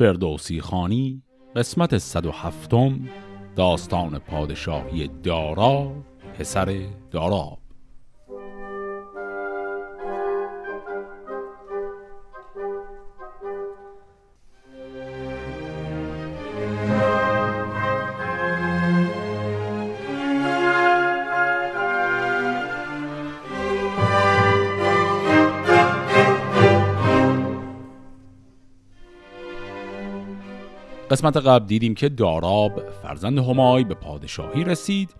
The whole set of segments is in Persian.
فردوسی خانی قسمت 107 داستان پادشاهی دارا پسر دارا. قسمت قبل دیدیم که داراب فرزند همای به پادشاهی رسید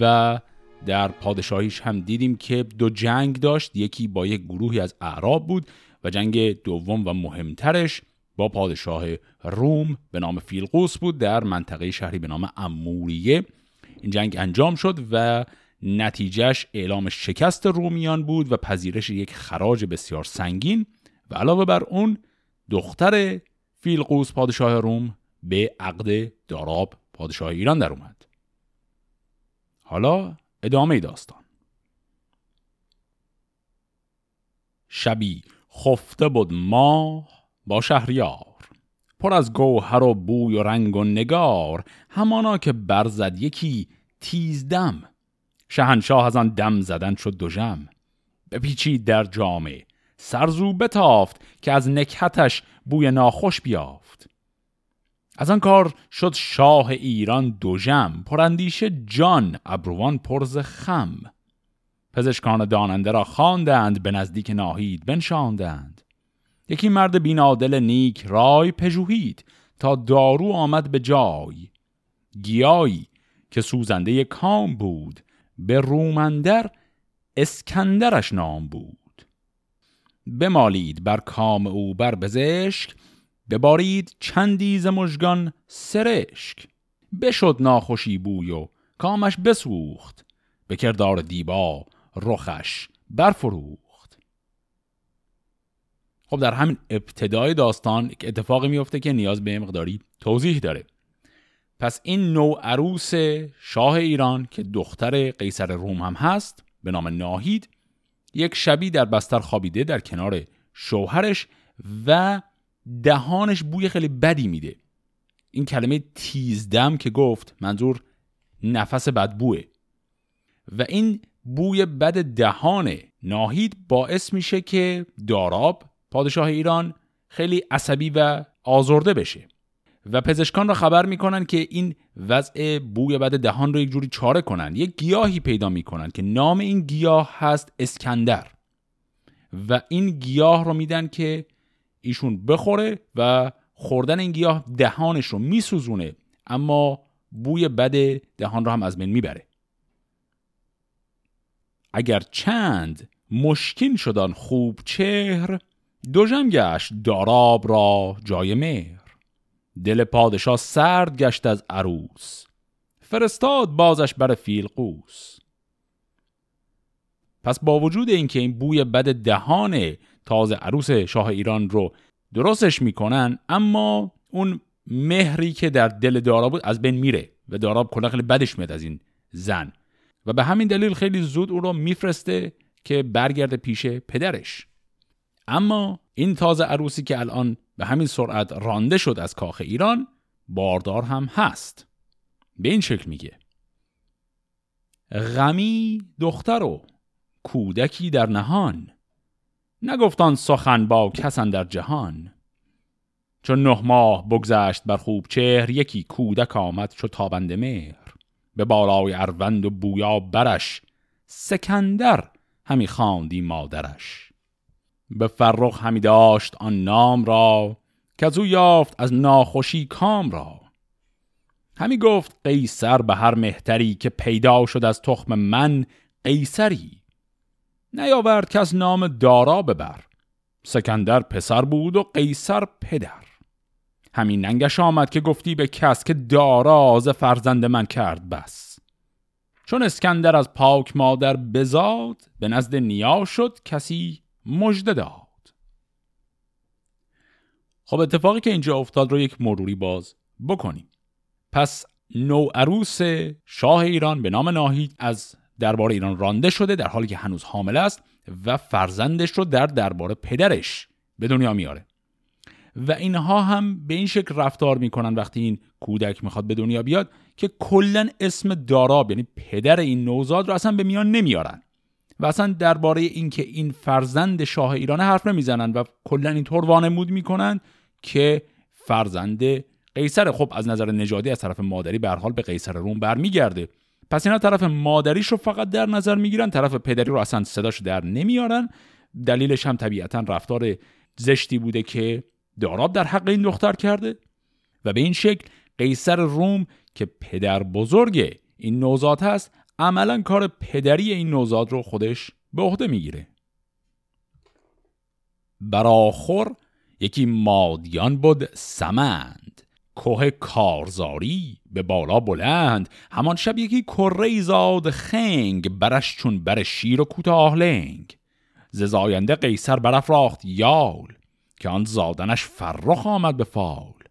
و در پادشاهیش هم دیدیم که دو جنگ داشت. یکی با یک گروهی از اعراب بود و جنگ دوم و مهمترش با پادشاه روم به نام فیلقوس بود در منطقه شهری به نام اموریه. این جنگ انجام شد و نتیجهش اعلام شکست رومیان بود و پذیرش یک خراج بسیار سنگین و علاوه بر اون دختر فیلقوس پادشاه روم به عقد داراب پادشاه ایران در اومد. حالا ادامه داستان. شبی خفته بود ماه با شهریار. پر از گوهر و بوی و رنگ و نگار. همانا که برزد یکی تیزدم شهنشاه از آن دم زدن شد دو جم. بپیچید در جامعه سرزو بتافت که از نکهتش بوی ناخوش بیافت. از آن کار شد شاه ایران دوژم پراندیشه جان ابروان پرز خم. پزشکان داننده را خواندند به نزدیک ناهید بنشاندند. یکی مرد بینادل نیک رای پژوهید تا دارو آمد به جای. گیایی که سوزنده کام بود به رومندر اسکندرش نام بود. بمالید بر کام او بر بزشک ببارید چندیز مژگان سرشک. بشد ناخوشی بوی و کامش بسوخت به کردار دیبا رخش برفروخت. خب در همین ابتدای داستان یک اتفاقی میفته که نیاز به مقداری توضیح داره. پس این نو عروس شاه ایران که دختر قیصر روم هم هست به نام ناهید یک شبی در بستر خوابیده در کنار شوهرش و دهانش بوی خیلی بدی میده. این کلمه تیزدم که گفت منظور نفس بدبوه و این بوی بد دهان ناهید باعث میشه که داراب پادشاه ایران خیلی عصبی و آزرده بشه. و پزشکان را خبر می‌کنن که این وضع بوی بد دهان رو یک جوری چاره کنن یک گیاهی پیدا می‌کنن که نام این گیاه هست اسکندر. و این گیاه رو میدن که ایشون بخوره و خوردن این گیاه دهانش رو میسوزونه اما بوی بد دهان رو هم از بین می‌بره. اگر چند مشکین شدن خوب چهر دو داراب را جای مهر. دل پادشاه سرد گشت از عروس. فرستاد بازش بر فیلقوس. پس با وجود اینکه این بوی بد دهان تازه عروس شاه ایران رو درستش می‌کنن اما اون مهری که در دل دارا بود از بین میره و داراب کلا خیلی بدش میاد از این زن. و به همین دلیل خیلی زود او رو میفرسته که برگرده پیش پدرش. اما این تازه عروسی که الان به همین سرعت رانده شد از کاخ ایران باردار هم هست. به این شکل میگه. غمی دختر و کودکی در نهان. نگفتان سخن با کسان در جهان. چون نه ماه بگذشت بر خوب چهر یکی کودک آمد چو تابند مهر. به بالای اروند و بویا برش سکندر همی خواندی مادرش. به فرخ همی داشت آن نام را که از او یافت از ناخوشی کام را. همی گفت قیصر به هر مهتری که پیدا شد از تخم من قیصری. نیاورد کس نام دارا ببر سکندر پسر بود و قیصر پدر. همین ننگش آمد که گفتی به کس که دارا ز فرزند من کرد بس. چون اسکندر از پاک مادر بزاد به نزد نیا شد کسی مژده داد. خب اتفاقی که اینجا افتاد رو یک مروری باز بکنیم. پس نو عروس شاه ایران به نام ناهید از دربار ایران رانده شده در حالی که هنوز حامل است و فرزندش رو در دربار پدرش به دنیا میاره. و اینها هم به این شکل رفتار می‌کنن وقتی این کودک می‌خواد به دنیا بیاد که کلا اسم داراب یعنی پدر این نوزاد رو اصلا به میان نمیارن. و اصلا درباره اینکه این فرزند شاه ایران حرف نمی‌زنن و کلا اینطور وانمود می‌کنن که فرزند قیصر خب از نظر نژادی از طرف مادری به حال به قیصر روم برمیگرده. پس اینا طرف مادریش رو فقط در نظر می‌گیرن طرف پدری رو اصلا صداش در نمیارن دلیلش هم طبیعتا رفتار زشتی بوده که داراب در حق این دختر کرده. و به این شکل قیصر روم که پدر بزرگ این نوزاد هست عملا کار پدری این نوزاد رو خودش به عهده می‌گیره. براخور یکی مادیان بود سمند کوه کارزاری به بالا بلند همان شب یکی کره زاد خنگ برش چون بر شیر و کوتاه لنگ. ز زاینده قیصر برافراخت یال که آن زادنش فرخ آمد به فال.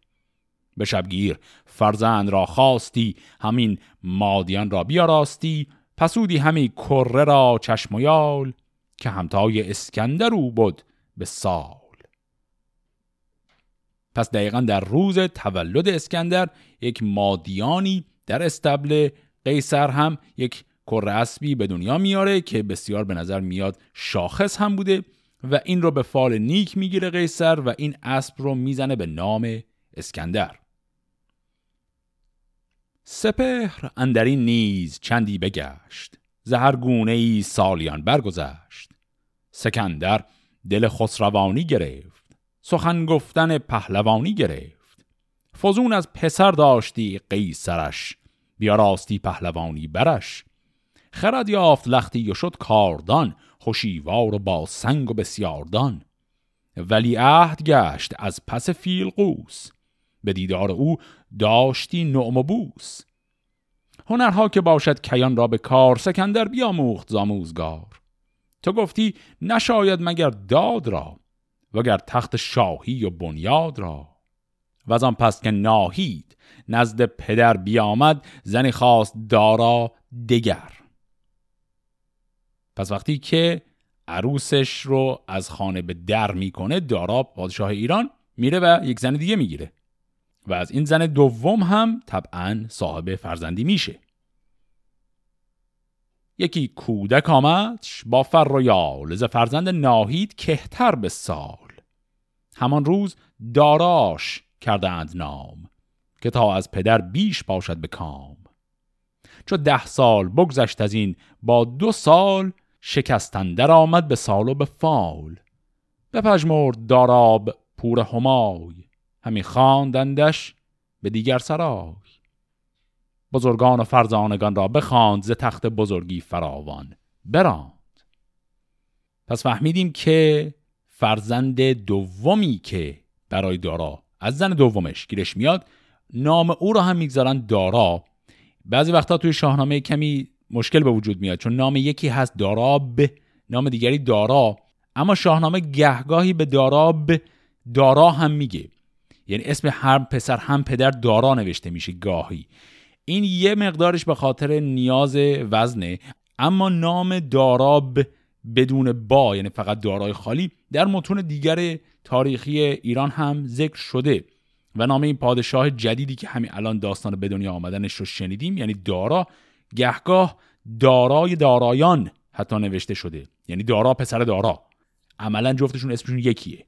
به شبگیر. فرزند را خواستی همین مادیان را بیاراستی. پسودی همی کره را چشم یال که همتای اسکندر او بود به سال. پس دقیقا در روز تولد اسکندر یک مادیانی در استبل قیصر هم یک کره اسبی به دنیا میاره که بسیار به نظر میاد شاخص هم بوده و این رو به فال نیک می‌گیره قیصر و این اسب رو می‌زنه به نام اسکندر. سپهر اندرین نیز چندی بگشت زهر گونه ای سالیان برگذشت. سکندر دل خسروانی گرفت سخن گفتن پهلوانی گرفت. فزون از پسر داشتی قیصرش بیا راستی پهلوانی برش. خرد یافت لختی و شد کاردان خوشیوار و با سنگ و بسیاردان. ولی عهد گشت از پس فیلقوس به دیدار او داشتی نعم و بوس. هنرها که باشد کیان را به کار سکندر بیاموخت زاموزگار. تو گفتی نشاید مگر داد را وگر تخت شاهی و بنیاد را. و از آن پس که ناهید نزد پدر بیامد زنی خواست دارا دگر. پس وقتی که عروسش رو از خانه به در می‌کنه دارا پادشاه ایران میره و یک زن دیگه می‌گیره. و از این زن دوم هم طبعا صاحب فرزندی میشه. یکی کودک آمدش با فر و ز فرزند ناهید کهتر به سال. همان روز داراش کردند نام که تا از پدر بیش باشد به کام. چو ده سال بگذشت از این با دو سال شکستندر آمد به سال و به فال. بپژمرد داراب پور همای همی خواندندش به دیگر سرای. بزرگان و فرزانگان را بخواند ز تخت بزرگی فراوان براند. پس فهمیدیم که فرزند دومی که برای دارا از زن دومش گیرش میاد نام او را هم می‌گذارن دارا. بعضی وقتا توی شاهنامه کمی مشکل به وجود میاد چون نام یکی هست داراب نام دیگری دارا. اما شاهنامه گهگاهی به داراب دارا هم میگه. یعنی اسم هم پسر هم پدر دارا نوشته میشه گاهی. این یه مقدارش به خاطر نیاز وزنه اما نام داراب بدون با یعنی فقط دارای خالی در متون دیگر تاریخی ایران هم ذکر شده و نام این پادشاه جدیدی که همین الان داستان به دنیا آمدنش رو شنیدیم یعنی دارا گهگاه دارای دارایان حتی نوشته شده. یعنی دارا پسر دارا. عملا جفتشون اسمشون یکیه.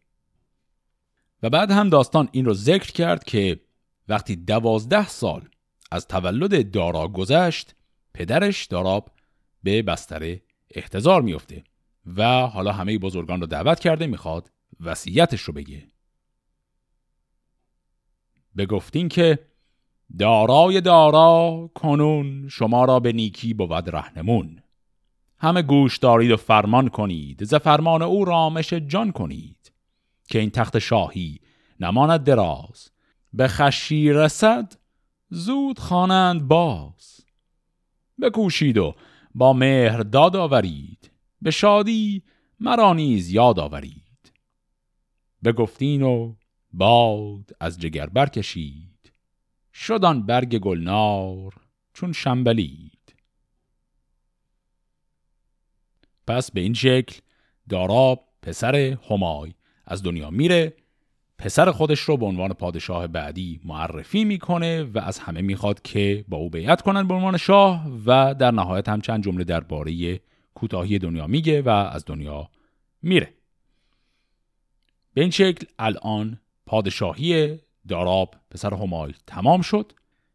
و بعد هم داستان این رو ذکر کرد که وقتی دوازده سال از تولد دارا گذشت پدرش داراب به بستر احتضار میفته و حالا همه بزرگان رو دعوت کرده می‌خواد وصیتش رو بگه. به گفتین که دارای دارا کنون شما را به نیکی بود رهنمون. همه گوش دارید و فرمان کنید ز فرمان او رامش جان کنید. که این تخت شاهی نماند دراز. به خشی رسد زود خوانند باز. بکوشید و با مهر داد آورید به شادی مرا نیز یاد آورید. گفتین و باد از جگر برکشید. شدان برگ گلنار چون شنبلید. پس به این شکل داراب پسر همای از دنیا میره پسر خودش رو به عنوان پادشاه بعدی معرفی می‌کنه و از همه می‌خواد که با او بیعت کنن به عنوان شاه و در نهایت هم چند جمله درباره کوتاهی دنیا میگه و از دنیا میره. به این شکل الان پادشاهی داراب پسر همای تمام شد.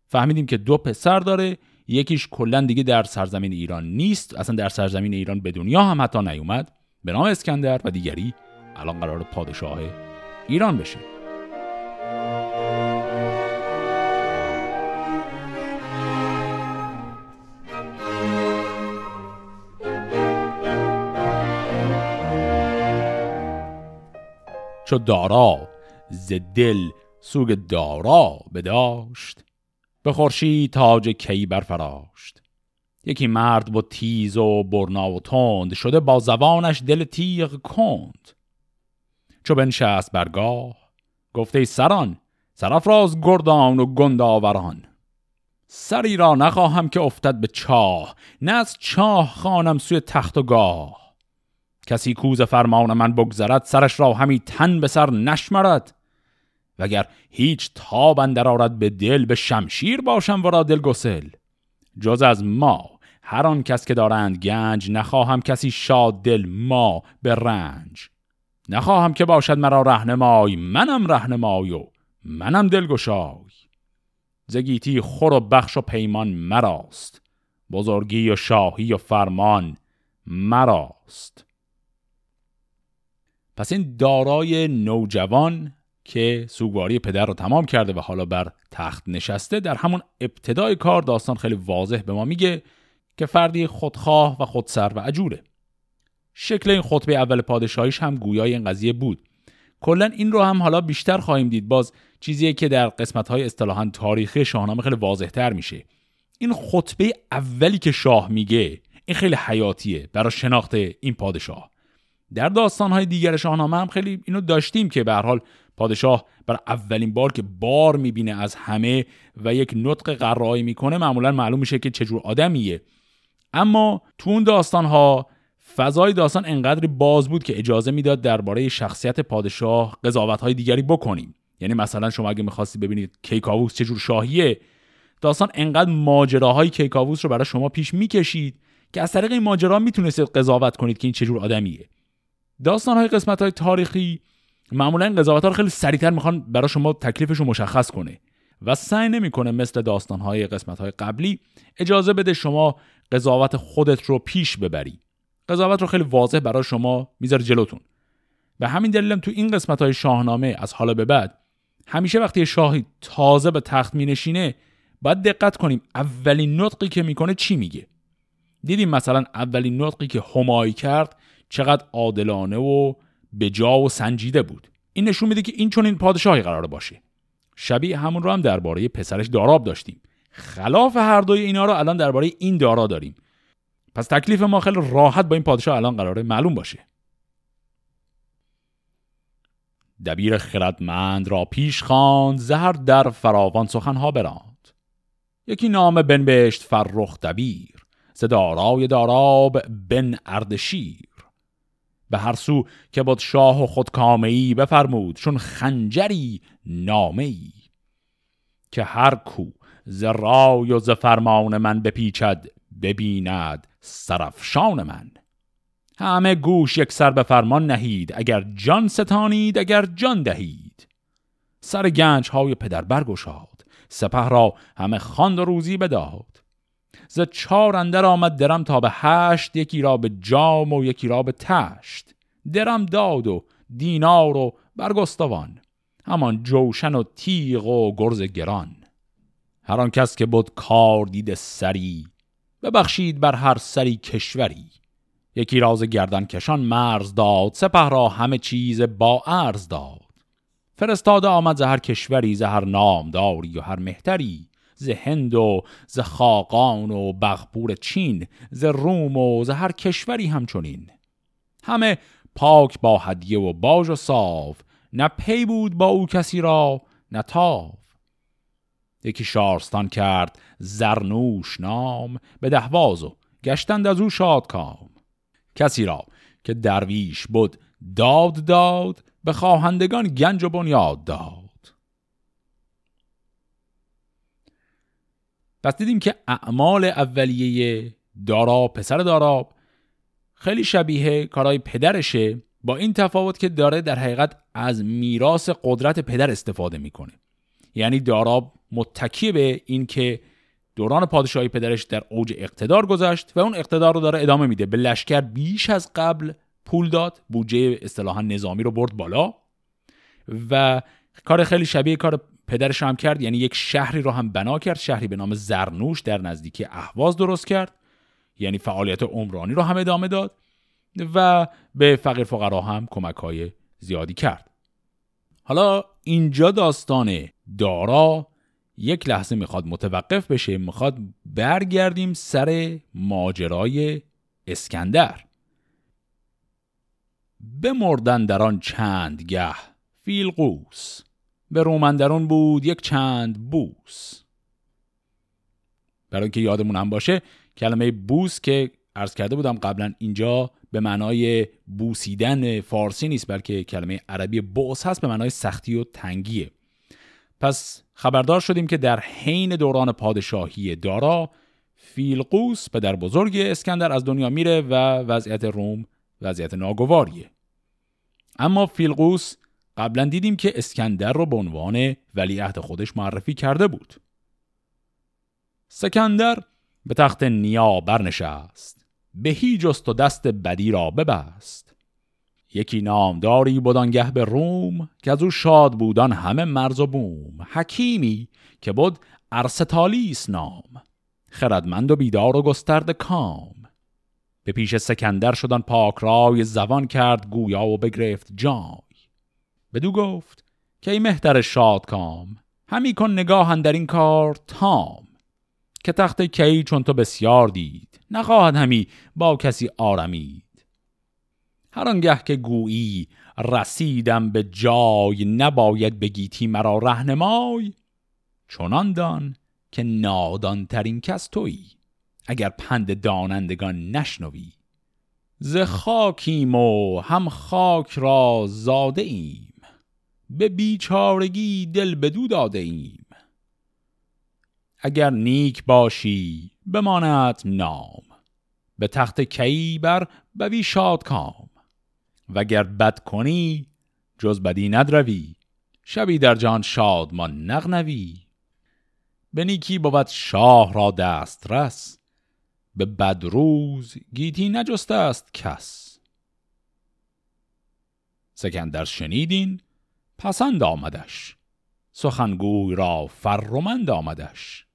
فهمیدیم که دو پسر داره یکیش کلا دیگه در سرزمین ایران نیست اصلا در سرزمین ایران به دنیا هم حتی نیومد به نام اسکندر و دیگری الان قرار پادشاه ایران بشه. چو دارا ز دل سوگ دارا بداشت به خورشید تاج کی برفراشت. یکی مرد با تیز و برنا و تند شده با زبانش دل تیغ کند. چو بنشست برگاه گفته سران سرافراز گردان و گنداوران سری را نخواهم که افتد به چاه نه از چاه خانم سوی تخت و گاه. کسی کوز فرمان من بگذرد سرش را همی تن به سر نشمرد. وگر هیچ تاب اندر آرد به دل به شمشیر باشم ورا دل گسل. جز از ما هر آن کس که دارند گنج نخواهم کسی شاد دل ما به رنج. نخواهم که باشد مرا رهنمای منم رهنمای و منم دلگشای. زگیتی خور و بخش و پیمان مراست. بزرگی و شاهی و فرمان مراست. پس این دارای نوجوان که سوگواری پدر رو تمام کرده و حالا بر تخت نشسته در همون ابتدای کار داستان خیلی واضح به ما میگه که فردی خودخواه و خودسر و عجوره شکل این خطبه اول پادشاهیش هم گویای این قضیه بود. کلا این رو هم حالا بیشتر خواهیم دید. باز چیزیه که در قسمت های اصطلاحا تاریخی شاهنامه خیلی واضح تر میشه. این خطبه اولی که شاه میگه این خیلی حیاتیه برای شناخت این پادشاه. در داستانهای دیگر شاهنامه هم خیلی اینو داشتیم که به حال پادشاه بر اولین بار که بار می‌بینه از همه و یک نطق قرایی می‌کنه معمولا معلوم میشه که چجور آدمیه. اما تو اون داستانها فضای داستان انقدری باز بود که اجازه می‌داد درباره شخصیت پادشاه قضاوت های دیگری بکنیم. یعنی مثلا شما اگه می‌خواستی ببینید کیکاووس چجور شاهیه داستان انقدر ماجراهای کیکاووس رو برای شما پیش می‌کشید که از طریق این ماجرا می‌تونستید قضاوت کنید که این چجور آدمیه. داستان های قسمت های تاریخی معمولا این قضاوت ها رو خیلی سریعتر می‌خوان برای شما تکلیفش رو مشخص کنه و سعی نمی‌کنه مثل داستان های قسمت های قبلی اجازه بده شما قضاوت خودت رو پیش ببری. قضاوت رو خیلی واضح برای شما می‌ذاره جلوتون. به همین دلیلم تو این قسمت های شاهنامه از حالا به بعد همیشه وقتی شاهی تازه به تخت مینشینه باید دقت کنیم اولین نطقی که می‌کنه چی میگه. دیدیم مثلا اولین نطقی که همایی کرد چقدر عادلانه و به جا و سنجیده بود. این نشون میده که این چون این پادشاهی قرار باشه. شبیه همون رو هم درباره پسرش داراب داشتیم. خلاف هر دوی اینا رو الان درباره این دارا داریم. پس تکلیف ما خیلی راحت با این پادشاه الان قراره معلوم باشه. دبیر خردمند را پیش خواند زهر در فراوان سخنها براند. یکی نام بنبشت فرخ دبیر ز دارای داراب بن اردشیر. به هر سو که بود شاه و خود کامهی بفرمود چون خنجری نامه که هر کو ز رای و ز فرمان من بپیچد ببیند سرفشان من. همه گوش یک سر به فرمان نهید اگر جان ستانید اگر جان دهید. سر گنج های پدر برگشاد سپه را همه خواند و روزی بداد. ز چار اندر آمد درم تا به هشت یکی را به جام و یکی را به تشت. درم داد و دینار و برگستوان همان جوشن و تیغ و گرز گران. هر کس که بود کار دیده سری ببخشید بر هر سری کشوری. یکی راز گردن کشان مرز داد سپه را همه چیز با ارز داد. فرستاده آمد ز هر کشوری ز هر نامداری و هر مهتری ز هند و ز خاقان و بغپور چین ز روم و ز هر کشوری همچنین. همه پاک با هدیه و باج و صاف نه پی بود با او کسی را نه تاف. یکی شارستان کرد زرنوش نام به دهواز و گشتند از او شاد کام کسی را که درویش بود داد داد به خواهندگان گنج و بنیاد داد. پس دیدیم که اعمال اولیه دارا پسر داراب خیلی شبیه کارهای پدرشه با این تفاوت که داره در حقیقت از میراث قدرت پدر استفاده می‌کنه. یعنی داراب متکی به این که دوران پادشاهی پدرش در اوج اقتدار گذشت و اون اقتدار رو داره ادامه میده. به لشکر بیش از قبل پول داد بودجه اصطلاحا نظامی رو برد بالا و کار خیلی شبیه کار پدرش هم کرد. یعنی یک شهری رو هم بنا کرد شهری به نام زرنوش در نزدیکی اهواز درست کرد. یعنی فعالیت عمرانی رو هم ادامه داد و به فقیر فقرا هم کمک های زیادی کرد. حالا اینجا داستان دارا یک لحظه می‌خواد متوقف بشه می‌خواد برگردیم سر ماجرای اسکندر. بمردن در آن چند گه فیلقوس به رومندرون بود یک چند بوس. برای که یادمون هم باشه کلمه بوس که عرض کرده بودم قبلا اینجا به معنای بوسیدن فارسی نیست بلکه کلمه عربی بوس هست به معنای سختی و تنگیه. پس خبردار شدیم که در حین دوران پادشاهی دارا فیلقوس در بزرگ اسکندر از دنیا میره و وضعیت روم وضعیت ناگواریه. اما فیلقوس قبلا دیدیم که اسکندر رو به عنوان ولیعهد خودش معرفی کرده بود. سکندر به تخت نیا برنشست به هیجست و دست بدی را ببست. یکی نامداری بودانگه به روم که از او شاد بودان همه مرز و بوم. حکیمی که بود ارستالیس نام خردمند و بیدار و گسترد کام. به پیش سکندر شدن پاک رای زبان کرد گویا و بگرفت جای. بدو گفت که ای مهتر شاد کام همی کن نگاه در این کار تام. که تخت کی چون تو بسیار دید نخواهد همی با کسی آرمید. هر آنگه که گویی رسیدم به جای نباید بگیتی مرا رهنمای. چنان دان که نادان ترین کس تویی اگر پند دانندگان نشنوی. ز خاکیم و هم خاک را زاده ایم به بیچارگی دل بدو داده ایم. اگر نیک باشی بماند نام به تخت کی بر بوی شاد کام وگر بد کنی جز بدی ندروی. شبی در جان شادمان نغنوی. به نیکی بود شاه را دست رس به بد روز گیتی نجسته است کس. سکندر شنیدین پسند آمدش. سخنگوی را فرمند آمدش.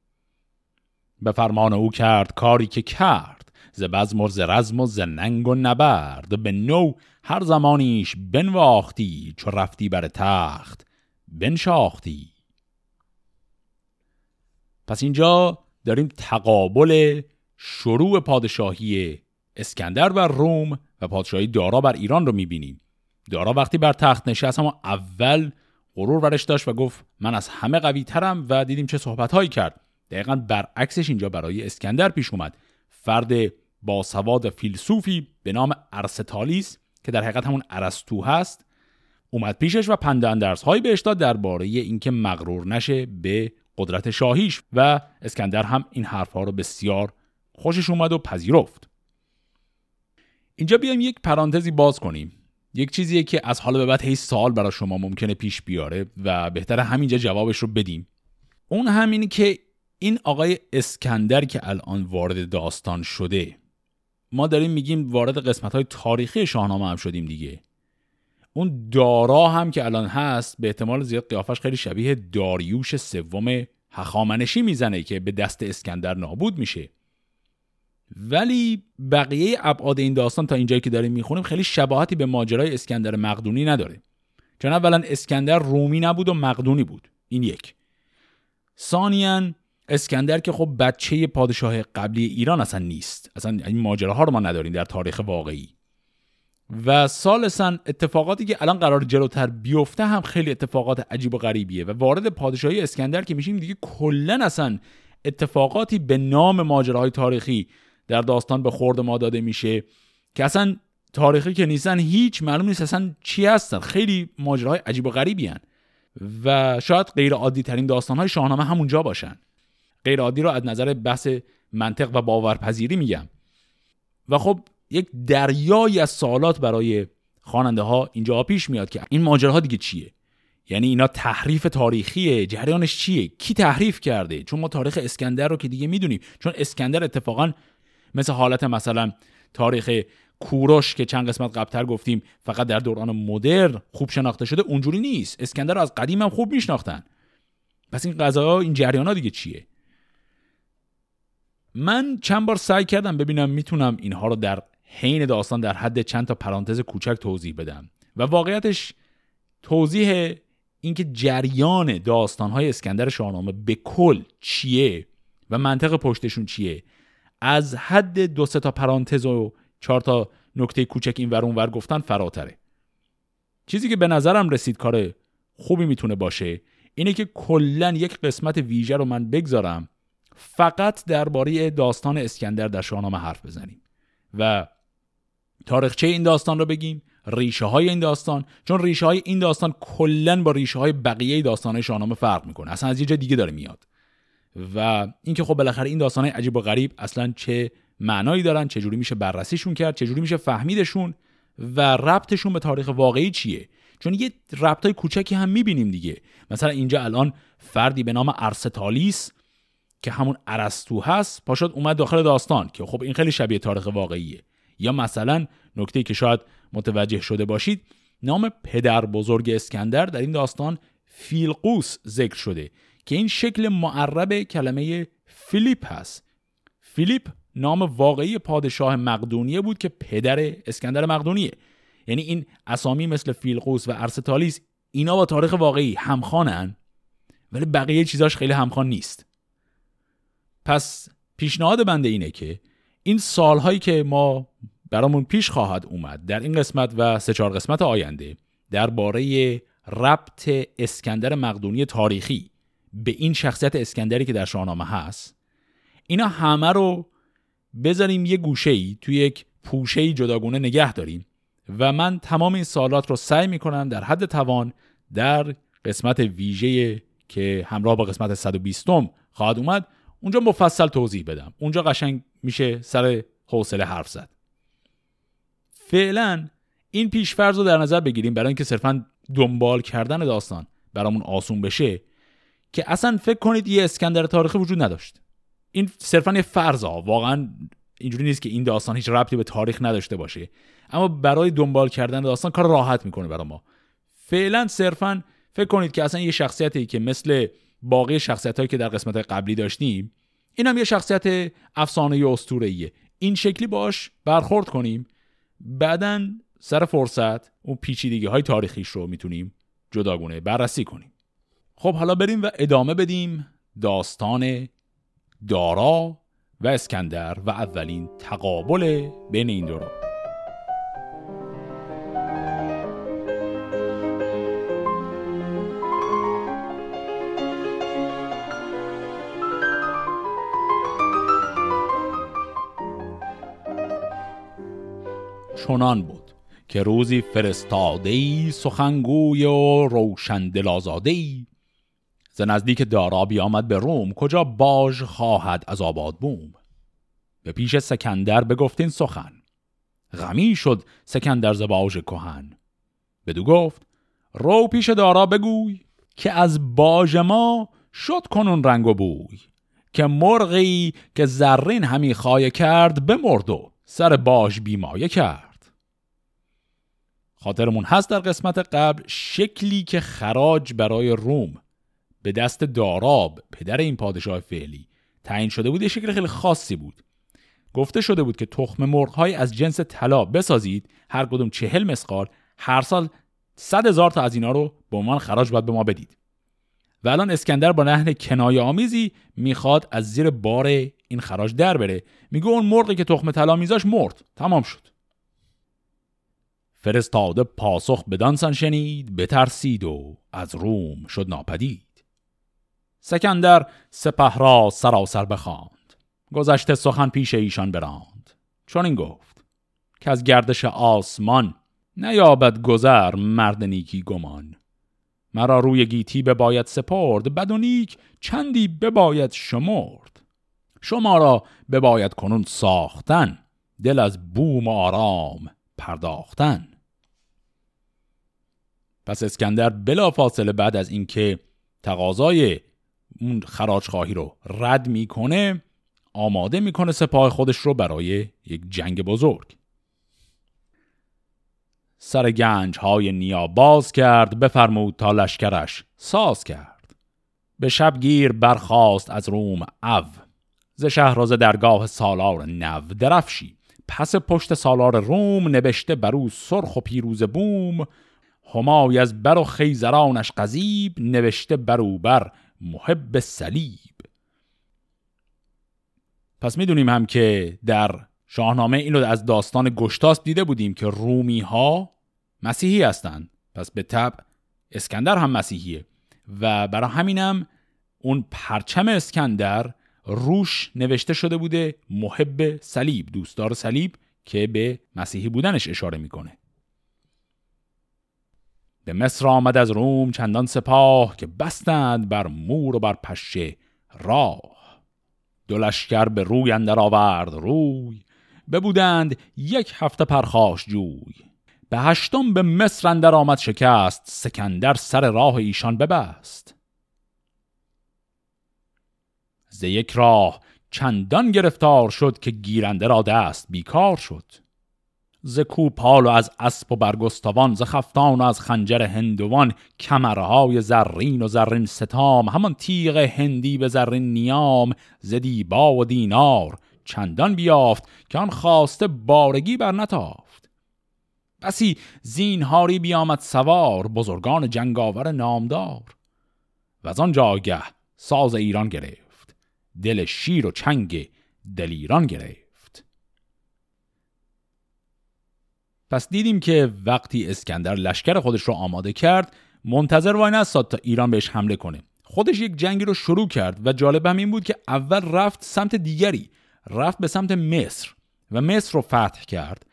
به فرمان او کرد کاری که کرد. ز بزم و ز رزم و ز ننگ و نبرد به نو هر زمانیش بنواختی چو رفتی بر تخت بنشاختی. پس اینجا داریم تقابل شروع پادشاهی اسکندر بر روم و پادشاهی دارا بر ایران رو می‌بینیم. دارا وقتی بر تخت نشست اما اول غرور ورش داشت و گفت من از همه قوی ترم و دیدیم چه صحبت هایی کرد. دقیقا برعکسش اینجا برای اسکندر پیش اومد. فرد با سواد فیلسوفی به نام ارستالیس که در حقیقت همون ارسطو هست اومد پیشش و پند هایی بهش داد درباره اینکه مغرور نشه به قدرت شاهیش و اسکندر هم این حرفها رو بسیار خوشش اومد و پذیرفت. اینجا بیایم یک پرانتزی باز کنیم. یک چیزیه که از حالا به بعد هی سال برای شما ممکنه پیش بیاره و بهتره همینجا جوابش رو بدیم. اون همینی که این آقای اسکندر که الان وارد داستان شده ما داریم میگیم وارد قسمت های تاریخی شاهنامه هم شدیم دیگه. اون دارا هم که الان هست به احتمال زیاد قیافش خیلی شبیه داریوش سوم هخامنشی می‌زنه که به دست اسکندر نابود میشه. ولی بقیه ابعاد این داستان تا اینجایی که داریم می‌خونیم خیلی شباهتی به ماجرای اسکندر مقدونی نداره. چون اولا اسکندر رومی نبود و مقدونی بود. این یک. ثانیا اسکندر که خب بچه پادشاه قبلی ایران اصلا نیست. اصلا این ماجراها رو ما نداریم در تاریخ واقعی. و سالسا اتفاقاتی که الان قرار جلوتر بیفته هم خیلی اتفاقات عجیب و غریبیه و وارد پادشاهی اسکندر که میشیم دیگه کلا اصلا اتفاقاتی به نام ماجراهای تاریخی در داستان به خورد ما داده میشه که اصلا تاریخی که نیستن هیچ معلوم نیست اصلا چی هستن. خیلی ماجراهای عجیب و غریبی هن. و شاید غیر عادی ترین داستان های شاهنامه همونجا باشن. غیر عادی رو از نظر بحث منطق و باورپذیری میگم. و خب یک دریایی از سوالات برای خواننده ها اینجا پیش میاد که این ماجراها دیگه چیه؟ یعنی اینا تحریف تاریخیه جریانش چیه؟ کی تحریف کرده؟ چون ما تاریخ اسکندر رو که دیگه می‌دونیم. چون اسکندر اتفاقا مثل حالت مثلا تاریخ کوروش که چند قسمت قبلتر گفتیم فقط در دوران مدرن خوب شناخته شده اونجوری نیست. اسکندر رو از قدیم هم خوب میشناختن. پس این قضایا این جریان ها دیگه چیه؟ من چند بار سعی کردم ببینم می‌تونم اینها رو در حین داستان در حد چند تا پرانتز کوچک توضیح بدم. و واقعیتش توضیح اینکه جریان داستانهای اسکندر شاهنامه به کل چیه و منطق پشتشون چیه از حد دو سه تا پرانتز و چهار تا نکته کوچک این ور ور گفتن فراتره. چیزی که به نظرم رسید کار خوبی می‌تونه باشه اینه که کلا یک قسمت ویژه رو من بگذارم فقط درباره داستان اسکندر در شاهنامه حرف بزنیم و تاریخچه این داستان رو بگیم ریشه های این داستان چون ریشه های این داستان کلا با ریشه های بقیه داستان شاهنامه فرق می‌کنه اصلا از یه جا دیگه داره میاد. و اینکه خب بالاخره این داستان های عجیب و غریب اصلا چه معنایی دارن چه جوری میشه بررسیشون کرد چه جوری میشه فهمیدشون و ربطشون به تاریخ واقعی چیه؟ چون یه ربطای کوچکی هم می‌بینیم دیگه. مثلا اینجا الان فردی به نام ارستالیس که همون ارسطو هست پاشد اومد داخل داستان که خب این خیلی شبیه تاریخ واقعیه. یا مثلا نکته که شاید متوجه شده باشید نام پدر بزرگ اسکندر در این داستان فیلقوس ذکر شده که این شکل معرب کلمه فیلیپ هست. فیلیپ نام واقعی پادشاه مقدونیه بود که پدر اسکندر مقدونیه. یعنی این اسامی مثل فیلقوس و ارستالیس اینا با تاریخ واقعی همخوانن ولی بقیه چیزاش خیلی همخوان نیست. پس پیشنهاد بنده اینه که این سالهایی که ما برامون پیش خواهد اومد در این قسمت و سه چهار قسمت آینده درباره ربط اسکندر مقدونی تاریخی به این شخصیت اسکندری که در شاهنامه هست اینا همه رو بذاریم یه گوشه ای توی یک پوشه ای جداگونه نگه داریم و من تمام این سالات رو سعی می‌کنم در حد توان در قسمت ویژه که همراه با قسمت 120 خواهد اومد اونجا مفصل توضیح بدم. اونجا قشنگ میشه سر حوصله حرف زد. فعلا این پیشفرض رو در نظر بگیریم برای اینکه صرفا دنبال کردن داستان برامون آسون بشه که اصلا فکر کنید یه اسکندر تاریخی وجود نداشت. این صرفا یه فرض ها. واقعا اینجوری نیست که این داستان هیچ ربطی به تاریخ نداشته باشه. اما برای دنبال کردن داستان کار راحت می‌کنه برای ما. فعلا صرفا فکر کنید که اصلا یه شخصیتی که مثل باقی شخصیت هایی که در قسمت قبلی داشتیم این هم یه شخصیت افسانه اسطوره‌ایه. این شکلی باش برخورد کنیم. بعدا سر فرصت اون پیچیدگی های تاریخیش رو می‌تونیم جداگونه بررسی کنیم. خب حالا بریم و ادامه بدیم داستان دارا و اسکندر و اولین تقابل بین این دو رو. چنان بود که روزی فرستاده سخنگوی و روشن دلازاده ز نزدیک دارا بیامد به روم کجا باج خواهد از آباد بوم. به پیش سکندر بگفتین سخن. غمی شد سکندر ز کهن. بدو گفت رو پیش دارا بگوی که از باژ ما شد کنون رنگ و بوی. که مرغی که زرین همی خایه کرد بمرد و سر باژ بیمایه کرد. خاطرمون هست در قسمت قبل شکلی که خراج برای روم به دست داراب پدر این پادشاه فعلی تعیین شده بود. یه شکل خیلی خاصی بود. گفته شده بود که تخم مرغ از جنس طلا بسازید. هر کدوم چهل مسقال هر سال صد هزار تا از اینا رو به عنوان خراج باید به ما بدید. و الان اسکندر با نهن کنایه آمیزی می‌خواد از زیر بار این خراج در بره. میگه اون مرغی که تخم طلا میذاش مرد. تمام شد. فرستاده پاسخ بدانسان شنید بترسید و از روم شد ناپدید. سکندر سپه را سراسر بخواند. گذشته سخن پیش ایشان براند. چون این گفت که از گردش آسمان نیابد گذر مرد نیکی گمان. مرا روی گیتی بباید سپرد بد و نیک چندی شمرد. شما را بباید کنون ساختن دل از بوم و آرام پرداختن. پس اسکندر بلا فاصله بعد از اینکه تقاضای اون خراج خواهی رو رد می‌کنه آماده می‌کنه سپاه خودش رو برای یک جنگ بزرگ. سر گنج های نیا باز کرد بفرمود تا لشکرش ساز کرد. به شبگیر برخاست از روم او ز شهراز درگاه سالار نو درفشی. پس پشت سالار روم نوشته برو سرخ و پیروز بوم. همای از بر و خیزرانش قذیب نوشته برو بر محب سلیب پس می‌دونیم هم که در شاهنامه اینو از داستان گشتاس دیده بودیم که رومی ها مسیحی هستند. پس به طب اسکندر هم مسیحیه و برای همینم اون پرچم اسکندر روش نوشته شده بوده محب صلیب دوستدار صلیب که به مسیحی بودنش اشاره می‌کنه. به مصر آمد از روم چندان سپاه که بستند بر مور و بر پشه راه. دو لشکر به روی اندر آورد روی ببودند یک هفته پرخاش جوی. به هشتم به مصر اندر آمد شکست سکندر سر راه ایشان ببست. ز یک راه چندان گرفتار شد که گیرنده را دست بیکار شد. ز کوپال و از اسب و برگستوان ز خفتان و از خنجر هندوان کمرهای زرین و زرین ستام همان تیغ هندی به زرین نیام ز دیبا و دینار چندان بیافت که آن خواسته بارگی بر نتافت بسی زینهاری بیامد سوار بزرگان جنگاور نامدار. و از آن جاگه ساز ایران گرفت دل شیر و چنگ دلیران گرفت. پس دیدیم که وقتی اسکندر لشکر خودش رو آماده کرد منتظر وای نستاد تا ایران بهش حمله کنه. خودش یک جنگی رو شروع کرد و جالب هم این بود که اول رفت سمت دیگری رفت به سمت مصر و مصر رو فتح کرد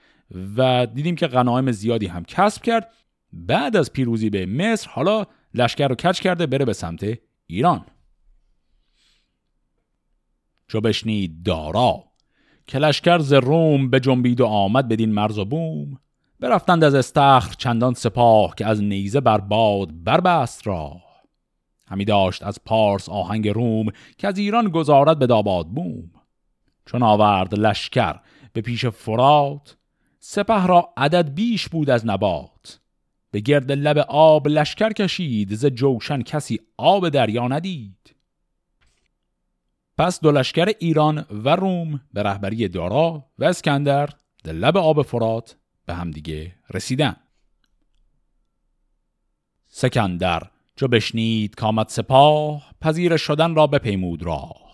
و دیدیم که غنایم زیادی هم کسب کرد. بعد از پیروزی به مصر حالا لشکر رو کچ کرده بره به سمت ایران. چو بشنید دارا که لشکر ز روم به جنبید و آمد بدین مرز و بوم برفتند از استخر چندان سپاه که از نیزه بر باد بربست را. همی داشت از پارس آهنگ روم که از ایران گذارد به داباد بوم. چون آورد لشکر به پیش فرات سپه را عدد بیش بود از نبات. به گرد لب آب لشکر کشید ز جوشن کسی آب دریا ندید. پس دو لشکر ایران و روم به رهبری دارا و اسکندر در لب آب فرات به همدیگه رسیدن. سکندر چو بشنید کامد سپاه پذیر شدن را بپیمود راه.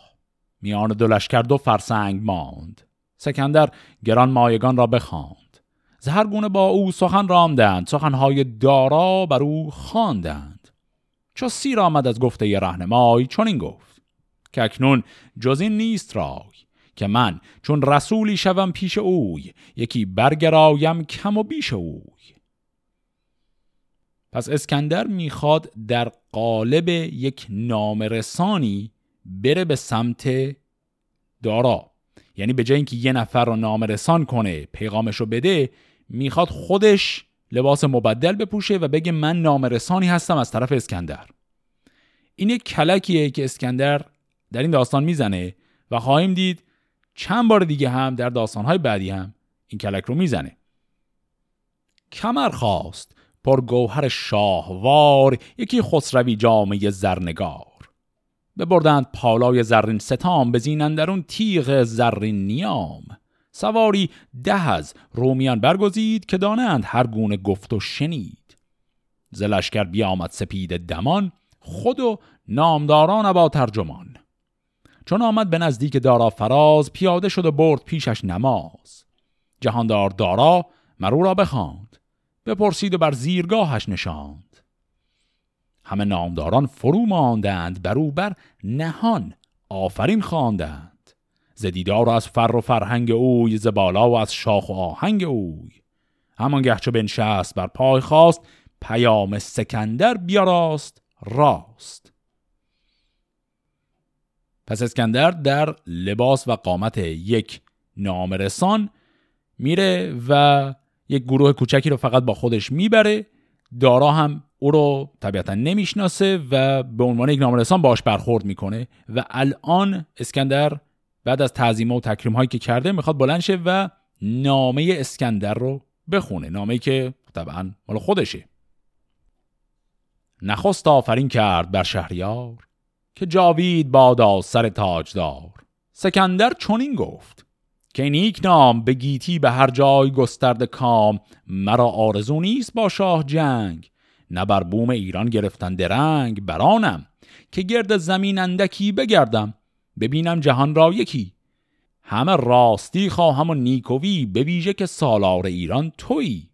میان دو لشکر دو فرسنگ ماند. سکندر گران مایگان را بخواند. زهر گونه با او سخن رامدند سخنهای دارا بر او خواندند. چو سیر آمد از گفته رهنمای چون این گفت. که اکنون جز این نیست رای. که من چون رسولی شوم پیش اوی یکی برگرایم کم و بیش اوی. پس اسکندر می‌خواد در قالب یک نامرسانی بره به سمت دارا. یعنی به جای اینکه یه نفر رو نامرسان کنه پیغامش رو بده می‌خواد خودش لباس مبدل بپوشه و بگه من نامرسانی هستم از طرف اسکندر. این یک کلکیه که اسکندر در این داستان می‌زنه و خواهیم دید چند بار دیگه هم در داستانهای بعدی هم این کلک رو می‌زنه. کمر خواست پر گوهر شاهوار یکی خسروی جامعه زرنگار. ببردند پالای زرین ستام به اون تیغ زرین نیام. سواری ده از رومیان برگزید که دانند هر گونه گفت و شنید. زلشکر بیامد سپید دمان خود و نامداران با ترجمان. چون آمد به نزدیک دارا فراز پیاده شد و برد پیشش نماز. جهاندار دارا مرو را بخواند بپرسید و بر زیرگاهش نشاند. همه نامداران فرو ماندند بر نهان آفرین خواندند. ز دیدار از فر و فرهنگ اوی ز بالا و از شاخ و آهنگ اوی. همانگه چو بنشست بر پای خواست پیام سکندر بیاراست راست. پس اسکندر در لباس و قامت یک نامرسان میره و یک گروه کوچکی رو فقط با خودش می‌بره. دارا هم او رو طبیعتا نمی‌شناسه و به عنوان یک نامرسان باش برخورد می‌کنه و الان اسکندر بعد از تعظیم و تکریم هایی که کرده می‌خواد بلند شه و نامه اسکندر رو بخونه نامه که طبعا مال خودشه. نخست آفرین کرد بر شهریار. که جاوید بادا سر تاجدار. سکندر چنین گفت که نیک نام به گیتی به هر جای گسترد کام مرا آرزو نیست با شاه جنگ. نه بر بوم ایران گرفتن درنگ برانم که گرد زمین اندکی بگردم ببینم جهان را یکی. همه راستی خواهم و نیکوی به ویژه که سالار ایران تویی.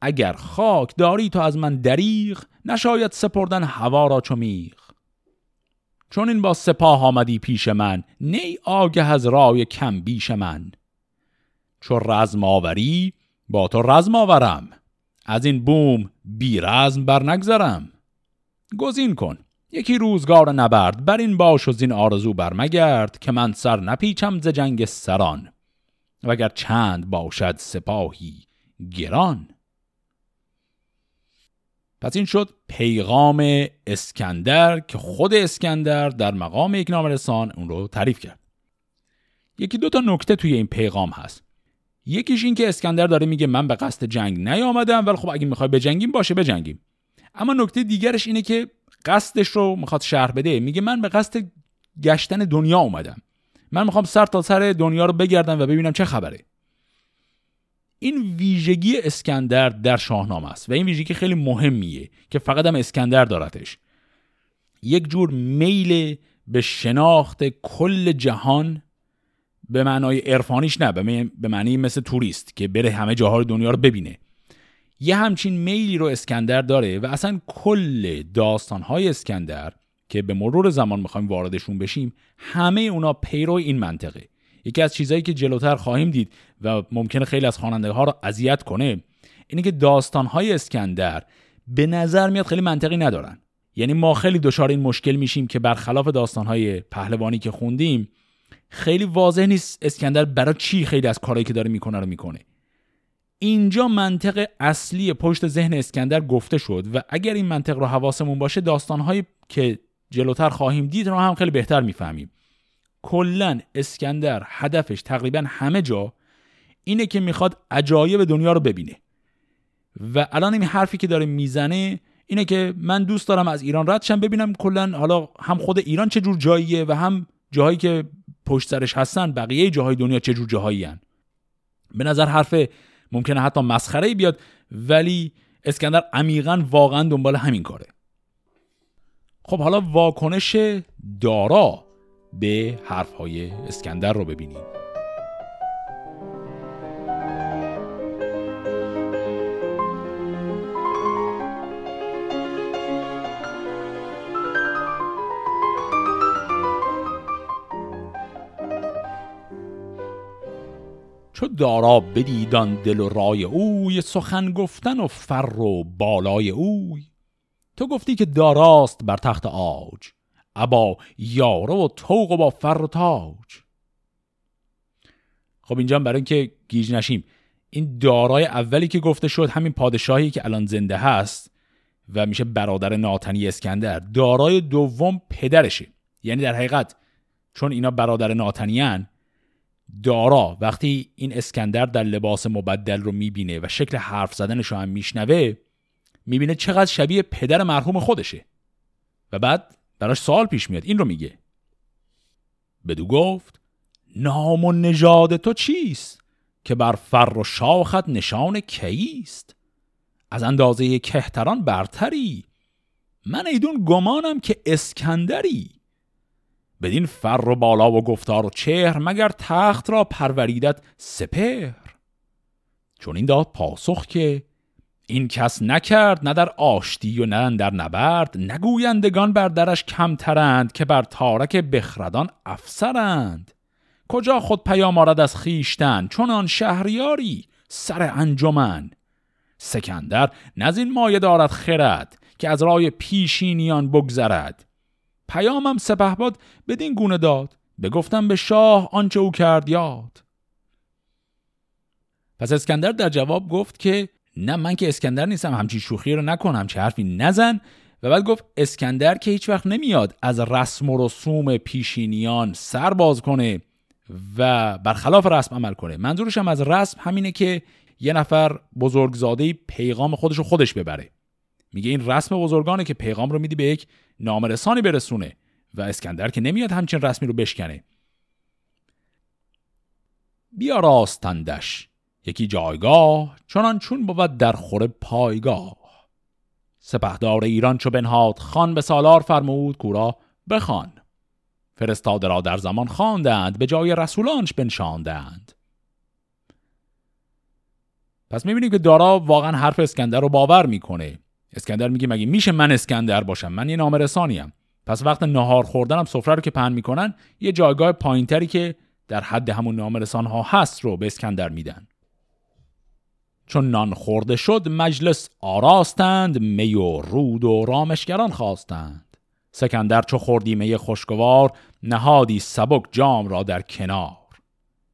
اگر خاک داری تو از من دریغ نشاید سپردن هوا را چو چون این با سپاه آمدی پیش من نی آگه از رای کم بیش من. چو رزم آوری با تو رزم آورم. از این بوم بی رزم بر نگذرم گزین کن. یکی روزگار نبرد بر این باش و زین آرزو برمگرد که من سر نپیچم ز جنگ سران. وگر چند باشد سپاهی گران. پس این شد پیغام اسکندر که خود اسکندر در مقام یک نامرسان اون رو تعریف کرد. یکی دو تا نکته توی این پیغام هست. یکیش این که اسکندر داره میگه من به قصد جنگ نیامدم ولی خب اگه می‌خوای بجنگیم باشه بجنگیم. اما نکته دیگرش اینه که قصدش رو می‌خواد شهر بده. میگه من به قصد گشتن دنیا اومدم. من می‌خوام سر تا سر دنیا رو بگردم و ببینم چه خبره. این ویژگی اسکندر در شاهنامه است و این ویژگی خیلی مهمیه که فقط هم اسکندر دارتش. یک جور میل به شناخت کل جهان به معنای عرفانیش نه به معنی مثل توریست که بره همه جاهای دنیا رو ببینه. یه همچین میلی رو اسکندر داره و اصلا کل داستانهای اسکندر که به مرور زمان می‌خوایم واردشون بشیم همه اونا پیرو این منطقه. یکی از چیزهایی که جلوتر خواهیم دید و ممکنه خیلی از خواننده ها رو اذیت کنه اینه که داستانهای اسکندر به نظر میاد خیلی منطقی ندارن. یعنی ما خیلی دچار این مشکل میشیم که برخلاف داستانهای پهلوانی که خوندیم خیلی واضح نیست اسکندر برای چی خیلی از کارهایی که داره می‌کنه رو می‌کنه. اینجا منطق اصلی پشت ذهن اسکندر گفته شد و اگر این منطق رو حواسمون باشه داستانهایی که جلوتر خواهیم دید رو هم خیلی بهتر می‌فهمیم. کلا اسکندر هدفش تقریبا همه جا اینه که می‌خواد عجایب دنیا رو ببینه. و الان این حرفی که داره می‌زنه اینه که من دوست دارم از ایران رد شم ببینم کلا حالا هم خود ایران چه جور جاییه و هم جاهایی که پشت سرش هستن بقیه جاهای دنیا چه جور جاهایی هن. به نظر حرف ممکنه حتی مسخره بیاد ولی اسکندر عمیقا واقعا دنبال همین کاره. خب حالا واکنش دارا. به حرفهای اسکندر رو ببینیم. چو دارا بدیدان دل و رای اوی سخن گفتن و فر و بالای اوی. تو گفتی که داراست بر تخت آج. ابا یاره و توق و با فر و تاج. خب اینجا برای اینکه گیج نشیم این دارای اولی که گفته شد همین پادشاهی که الان زنده هست و میشه برادر ناتنی اسکندر دارای دوم پدرشه. یعنی در حقیقت چون اینا برادر ناتنیان دارا وقتی این اسکندر در لباس مبدل رو می‌بینه و شکل حرف زدنش رو هم میشنوه می‌بینه چقدر شبیه پدر مرحوم خودشه. و بعد براش سوال پیش میاد. این رو میگه. بدو گفت نام و نژاد تو چیست که بر فر و شاخت نشان کیست از اندازه کهتران برتری. من ایدون گمانم که اسکندری. بدین فر و بالا و گفتار و چهر مگر تخت را پروریدت سپر چون این داد پاسخ که این کس نکرد نه در آشتی و نه در نبرد. نگویندگان بر درش کمترند که بر تارک بخردان افسرند. کجا خود پیام آرد از خیشتن چون شهریاری سر انجمن. سکندر نزین مایه دارد خرد که از رای پیشینیان بگذرد. پیامم سپهباد بدین گونه داد. بگفتم به شاه آنچه او کرد یاد. پس اسکندر در جواب گفت که نه من که اسکندر نیستم همچی شوخی رو نکن همچی حرفی نزن. و بعد گفت اسکندر که هیچ وقت نمیاد از رسم و رسوم پیشینیان سر باز کنه و برخلاف رسم عمل کنه. منظورش هم از رسم همینه که یه نفر بزرگزاده پیغام خودش رو خودش ببره. میگه این رسم بزرگانه که پیغام رو میدی به یک نامرسانی برسونه و اسکندر که نمیاد همچین رسمی رو بشکنه. بیا راستندش. یکی جایگاه چنان چون بود در خور پایگاه. سپهدار ایران چو بنهاد خان به سالار فرمود کورا بخوان. فرستاده را در زمان خواندند به جای رسولانش بنشاندند. پس می‌بینیم که دارا واقعا حرف اسکندر رو باور می‌کنه. اسکندر میگه مگه میشه من اسکندر باشم؟ من یه نامرسانیم. پس وقت نهار خوردنم سفره رو که پهن می‌کنن یه جایگاه پایینتری که در حد همون نامرسان ها هست رو به اسکندر میدن. چون نان خورده شد مجلس آراستند می و رود و رامشگران خواستند. سکندر چو خوردی می خوشگوار نهادی سبک جام را در کنار.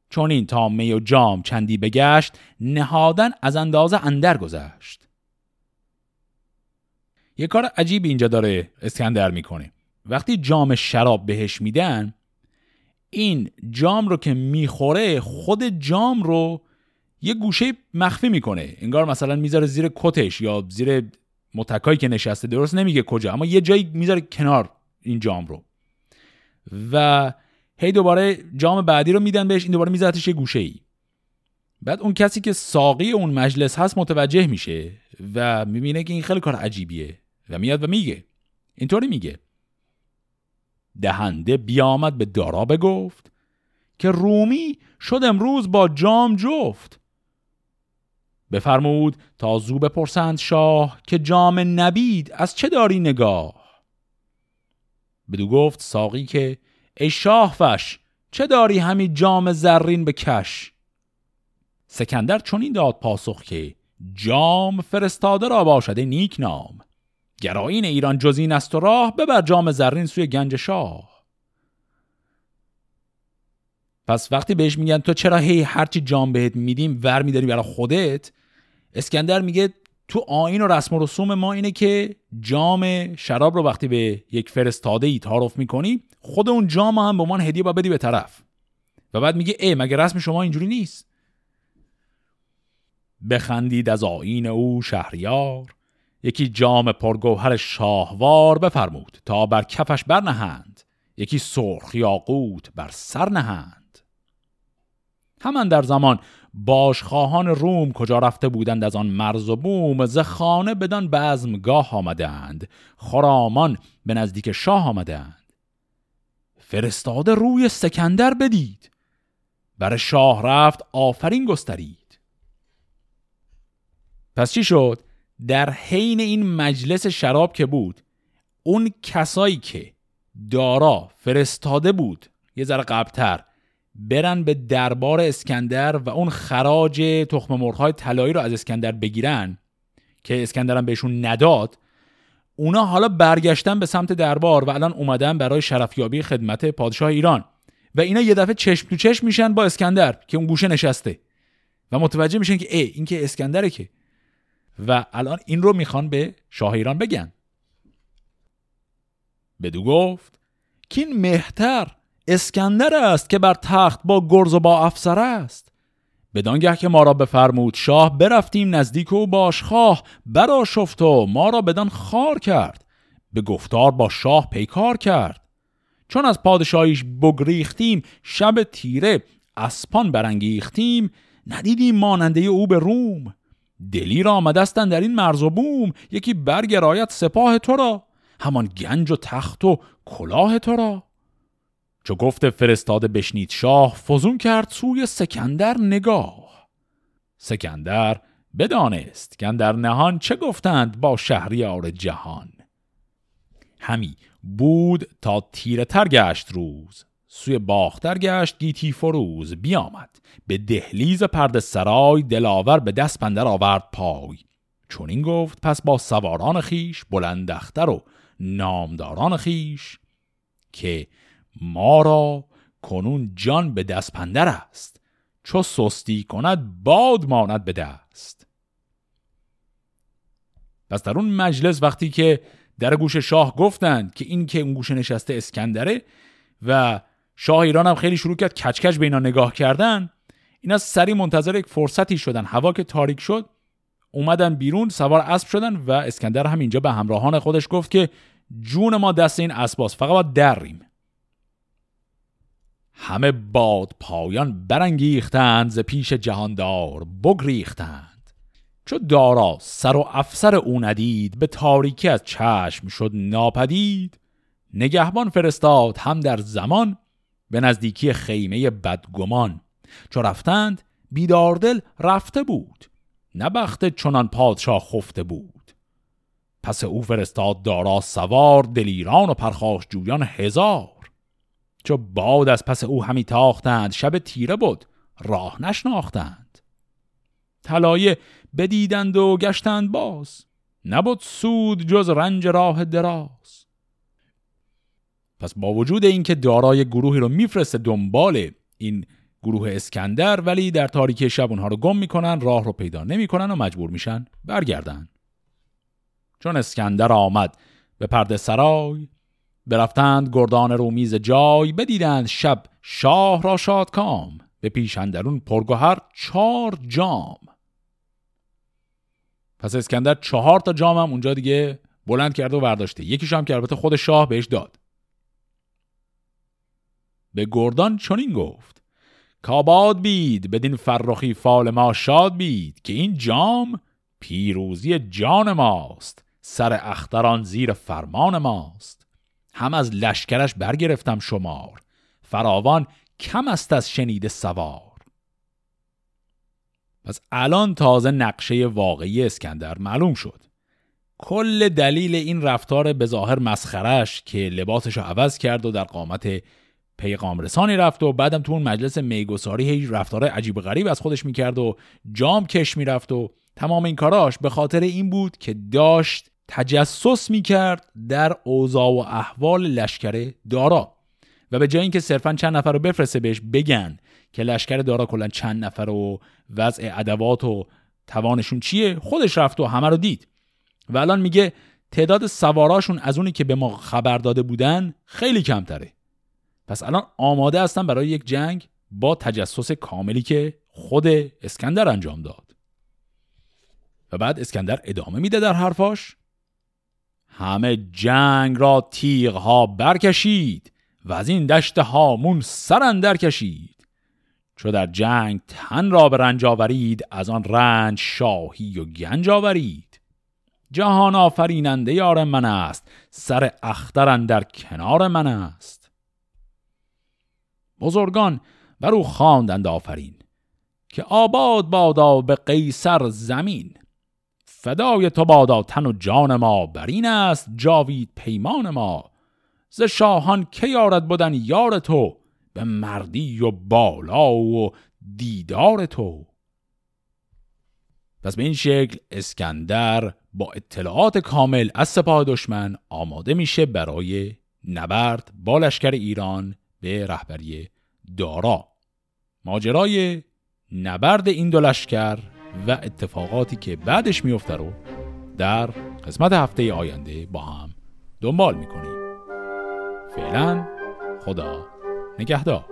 چون این تا می و جام چندی بگشت نهادن از اندازه اندر گذشت. یه کار عجیبی اینجا داره اسکندر می‌کنه. وقتی جام شراب بهش میدن این جام رو که می‌خوره خود جام رو یه گوشه مخفی می‌کنه. انگار مثلا می‌ذاره زیر کتش یا زیر متکایی که نشسته درست نمیگه کجا اما یه جایی می‌ذاره کنار این جام رو. و هی دوباره جام بعدی رو میدن بهش این دوباره میذارتش یه گوشه ای بعد اون کسی که ساقی اون مجلس هست متوجه میشه و می‌بینه که این خیلی کار عجیبیه و میاد و میگه. اینطوری میگه. دهنده بیامد به دارا بگفت که رومی شد امروز با جام جفت. بفرمود تا زو بپرسند شاه که جام نبید از چه داری نگاه؟ بدو گفت ساقی که ای شاه فش چه داری همی جام زرین به کش؟ سکندر چون این داد پاسخ که جام فرستاده را باشده نیک نام. گرایین ایران جزین است و راه ببر جام زرین سوی گنج شاه. پس وقتی بهش میگن تو چرا هی هرچی جام بهت میدیم ور میداری برای خودت اسکندر میگه تو آین و رسم و رسوم ما اینه که جام شراب رو وقتی به یک فرستاده ای تعارف می‌کنی خود اون جام هم به من هدیه با بدی به طرف. و بعد میگه ای مگه رسم شما اینجوری نیست؟ بخندید از آین او شهریار. یکی جام پرگوهر شاهوار بفرمود تا بر کفش برنهند. یکی سرخ یاقوت بر سر نهند. همان در زمان باشخواهان روم کجا رفته بودند از آن مرز و بوم ز خانه بدان بزمگاه آمدند. خرامان به نزدیک شاه آمدند. فرستاده روی سکندر بدید. بر شاه رفت آفرین گسترید. پس چی شد؟ در حین این مجلس شراب که بود اون کسایی که دارا فرستاده بود یه ذره قبلتر برن به دربار اسکندر و اون خراج تخم مرغ‌های طلایی رو از اسکندر بگیرن که اسکندر هم بهشون نداد. اونا حالا برگشتن به سمت دربار و الان اومدن برای شرفیابی خدمت پادشاه ایران. و اینا یه دفعه چشم تو چشم میشن با اسکندر که اون گوشه نشسته. و متوجه میشن که ای این که اسکندره که. و الان این رو می‌خوان به شاه ایران بگن. بدو گفت که این مهتر اسکندر است که بر تخت با گرز و با افسر است. بدانگه که ما را بفرمود شاه برفتیم نزدیک و باشخواه برا شفت و ما را بدان خار کرد. به گفتار با شاه پیکار کرد. چون از پادشاهیش بگریختیم شب تیره اسپان برانگیختیم ندیدیم ماننده او به روم. دلیر آمدستن در این مرز و بوم یکی برگرایت سپاه تو را همان گنج و تخت و کلاه تو را. چو گفت فرستاده بشنید شاه فزون کرد سوی سکندر نگاه. سکندر بدانست که در نهان چه گفتند با شهریار جهان. همی بود تا تیره تر گشت روز سوی باختر گشت گیتی فروز بیامد. به دهلیز پرد سرای دلاور به دست پندر آورد پای. چون این گفت پس با سواران خیش بلندختر و نامداران خیش که ما را کنون جان به دست پندر است. چو سستی کند باد ماند به دست. پس در اون مجلس وقتی که در گوش شاه گفتند که این که اون گوش نشسته اسکندره و شاه ایران هم خیلی شروع کرد کچکش به اینا نگاه کردن اینا سری منتظر یک فرصتی شدن. هوا که تاریک شد اومدن بیرون سوار اسب شدن و اسکندر هم اینجا به همراهان خودش گفت که جون ما دست این اسباس فقط باید دریم همه باد پایان برانگیختند ز پیش جهاندار بگریختند. چو دارا سر و افسر او ندید به تاریکی از چشم شد ناپدید. نگهبان فرستاد هم در زمان به نزدیکی خیمه بدگمان. چو رفتند بیداردل رفته بود نبخته چنان پادشاه خفته بود. پس او فرستاد دارا سوار دلیران و پرخاش جویان هزار. چو باد از پس او همی تاختند شب تیره بود راه نشناختند. طلایه بدیدند و گشتند باز نبود سود جز رنج راه دراز. پس با وجود اینکه دارای گروهی رو میفرسته دنبال این گروه اسکندر ولی در تاریکی شب اونها رو گم می‌کنن راه رو پیدا نمی‌کنن و مجبور میشن برگردن. چون اسکندر آمد به پرده سرای برفتند گردان رومیز جای بدیدند شب شاه را شاد کام به پیش اندرون پرگوهر چهار جام. پس اسکندر چهار تا جام هم اونجا دیگه بلند کرده و برداشته یکیش هم که البته خود شاه بهش داد. به گردان چنین گفت کاباد بید بدین فرخی فال ما شاد بید که این جام پیروزی جان ماست سر اختران زیر فرمان ماست. هم از لشکرش برگرفتم شمار. فراوان کم است از شنیده سوار. پس الان تازه نقشه واقعی اسکندر معلوم شد. کل دلیل این رفتار به ظاهر مسخرش که لباسش رو عوض کرد و در قامت پیغام رسانی رفت و بعدم تو اون مجلس میگساری هی رفتار عجیب غریب از خودش می‌کرد و جام کش می‌رفت و تمام این کاراش به خاطر این بود که داشت تجسس می‌کرد در اوضاع و احوال لشکر دارا. و به جای اینکه صرفا چند نفر رو بفرسته بهش بگن که لشکر دارا کلا چند نفر و وضع ادوات و توانشون چیه خودش رفت و همه رو دید. و الان میگه تعداد سواراشون از اونی که به ما خبر داده بودن خیلی کمتره. پس الان آماده هستن برای یک جنگ با تجسس کاملی که خود اسکندر انجام داد. و بعد اسکندر ادامه میده در حرفاش. همه جنگ را تیغ ها برکشید و از این دشت هامون سر اندر کشید. چو در جنگ تن را به رنج آورید از آن رنج شاهی و گنج آورید. جهان آفریننده یار من است سر اختر در کنار من است. بزرگان بر او خواندند آفرین که آباد بادا به قیصر زمین. فدای تو بادا تن و جان ما بر این است جاوید پیمان ما. ز شاهان که یارد بودن یار تو؟ به مردی و بالا و دیدار تو. پس به این شکل اسکندر با اطلاعات کامل از سپاه دشمن آماده میشه برای نبرد با لشکر ایران به رهبری دارا. ماجرای نبرد این دو لشکر و اتفاقاتی که بعدش میفته رو در قسمت هفته آینده با هم دنبال می‌کنیم. فعلا خدا نگهدار.